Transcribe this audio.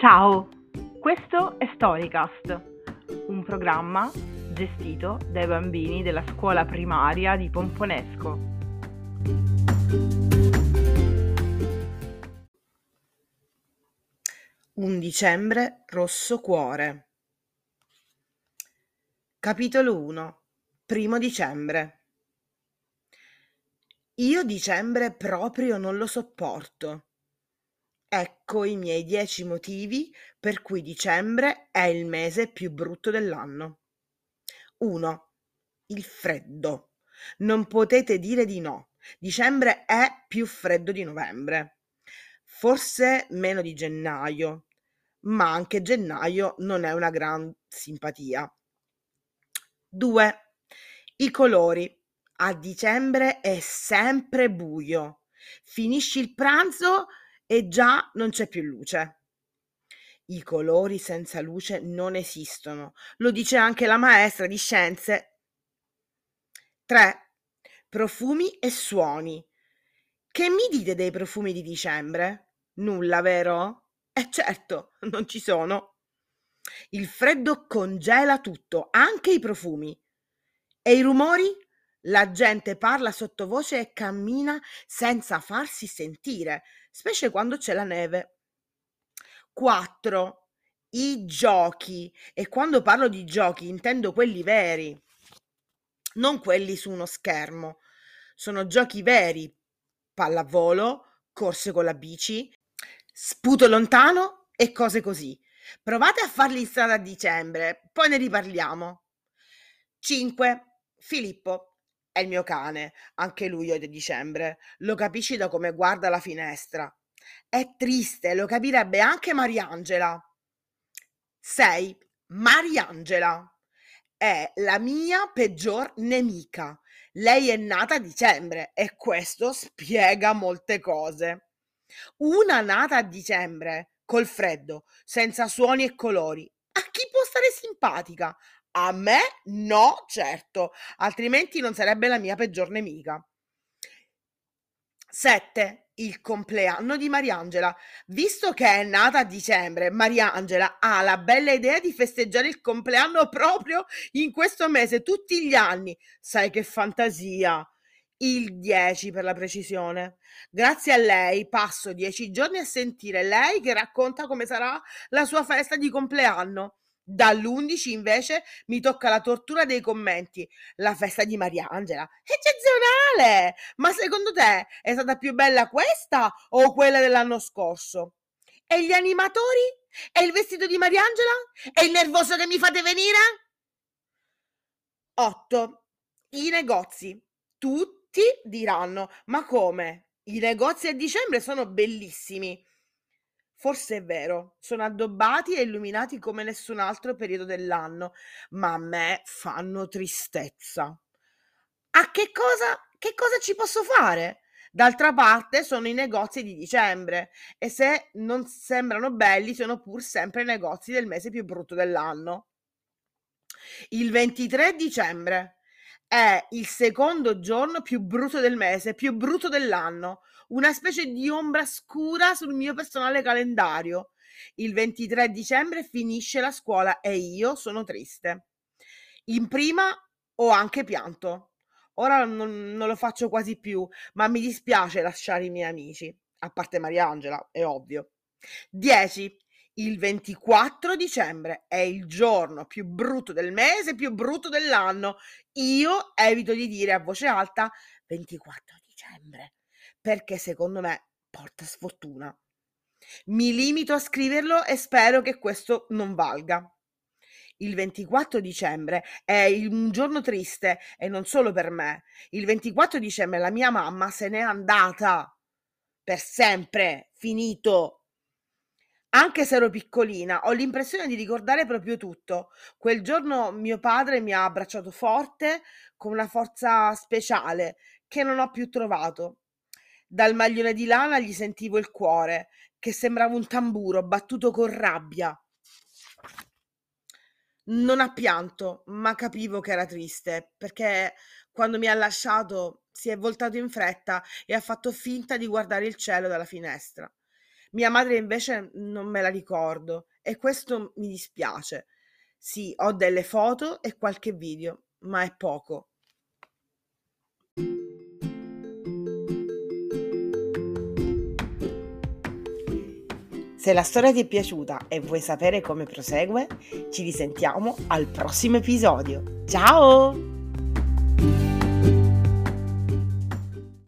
Ciao, questo è Storycast, un programma gestito dai bambini della scuola primaria di Pomponesco. Un dicembre rosso cuore. Capitolo 1. Primo dicembre. Io dicembre proprio non lo sopporto. Ecco i miei dieci motivi per cui dicembre è il mese più brutto dell'anno. 1. Il freddo. Non potete dire di no. Dicembre è più freddo di novembre. Forse meno di gennaio, ma anche gennaio non è una gran simpatia. 2. I colori. A dicembre è sempre buio. Finisci il pranzo e già non c'è più luce. I colori senza luce non esistono, lo dice anche la maestra di scienze. 3. Profumi e suoni. Che mi dite dei profumi di dicembre? Nulla, vero? Eh certo, non ci sono. Il freddo congela tutto, anche i profumi. E i rumori? La gente parla sottovoce e cammina senza farsi sentire, specie quando c'è la neve. 4. I giochi. E quando parlo di giochi intendo quelli veri, non quelli su uno schermo. Sono giochi veri. Pallavolo, corse con la bici, sputo lontano e cose così. Provate a farli in strada a dicembre, poi ne riparliamo. 5. Filippo. È il mio cane, anche lui odia dicembre. Lo capisci da come guarda la finestra. È triste, lo capirebbe anche Mariangela. 6. Mariangela. È la mia peggior nemica. Lei è nata a dicembre e questo spiega molte cose. Una nata a dicembre, col freddo, senza suoni e colori. A chi può stare simpatica? A me no, certo, altrimenti non sarebbe la mia peggior nemica. 7. Il compleanno di Mariangela. Visto che è nata a dicembre, Mariangela ha la bella idea di festeggiare il compleanno proprio in questo mese, tutti gli anni. Sai che fantasia! Il 10 per la precisione. Grazie a lei passo dieci giorni a sentire lei che racconta come sarà la sua festa di compleanno. Dall'11 invece mi tocca la tortura dei commenti. La festa di Mariangela. Eccezionale! Ma secondo te è stata più bella questa o quella dell'anno scorso? E gli animatori? E il vestito di Mariangela? E il nervoso che mi fate venire? 8. I negozi. Tutti diranno: Ma come? I negozi a dicembre sono bellissimi. Forse è vero, sono addobbati e illuminati come nessun altro periodo dell'anno, ma a me fanno tristezza. A che cosa, che cosa ci posso fare? D'altra parte sono i negozi di dicembre e se non sembrano belli sono pur sempre i negozi del mese più brutto dell'anno. Il 23 dicembre è il secondo giorno più brutto del mese, più brutto dell'anno, una specie di ombra scura sul mio personale calendario. Il 23 dicembre finisce la scuola e io sono triste. In prima ho anche pianto. Ora non, non lo faccio quasi più, ma mi dispiace lasciare i miei amici, a parte Mariangela, è ovvio. 10. Il 24 dicembre è il giorno più brutto del mese, più brutto dell'anno. Io evito di dire a voce alta 24 dicembre, perché secondo me porta sfortuna. Mi limito a scriverlo e spero che questo non valga. Il 24 dicembre è un giorno triste e non solo per me. Il 24 dicembre la mia mamma se n'è andata per sempre, finito. Anche se ero piccolina, ho l'impressione di ricordare proprio tutto. Quel giorno mio padre mi ha abbracciato forte, con una forza speciale, che non ho più trovato. Dal maglione di lana gli sentivo il cuore, che sembrava un tamburo battuto con rabbia. Non ha pianto, ma capivo che era triste, perché quando mi ha lasciato si è voltato in fretta e ha fatto finta di guardare il cielo dalla finestra. Mia madre invece non me la ricordo e questo mi dispiace. Sì, ho delle foto e qualche video, ma è poco. Se la storia ti è piaciuta e vuoi sapere come prosegue, ci risentiamo al prossimo episodio. Ciao!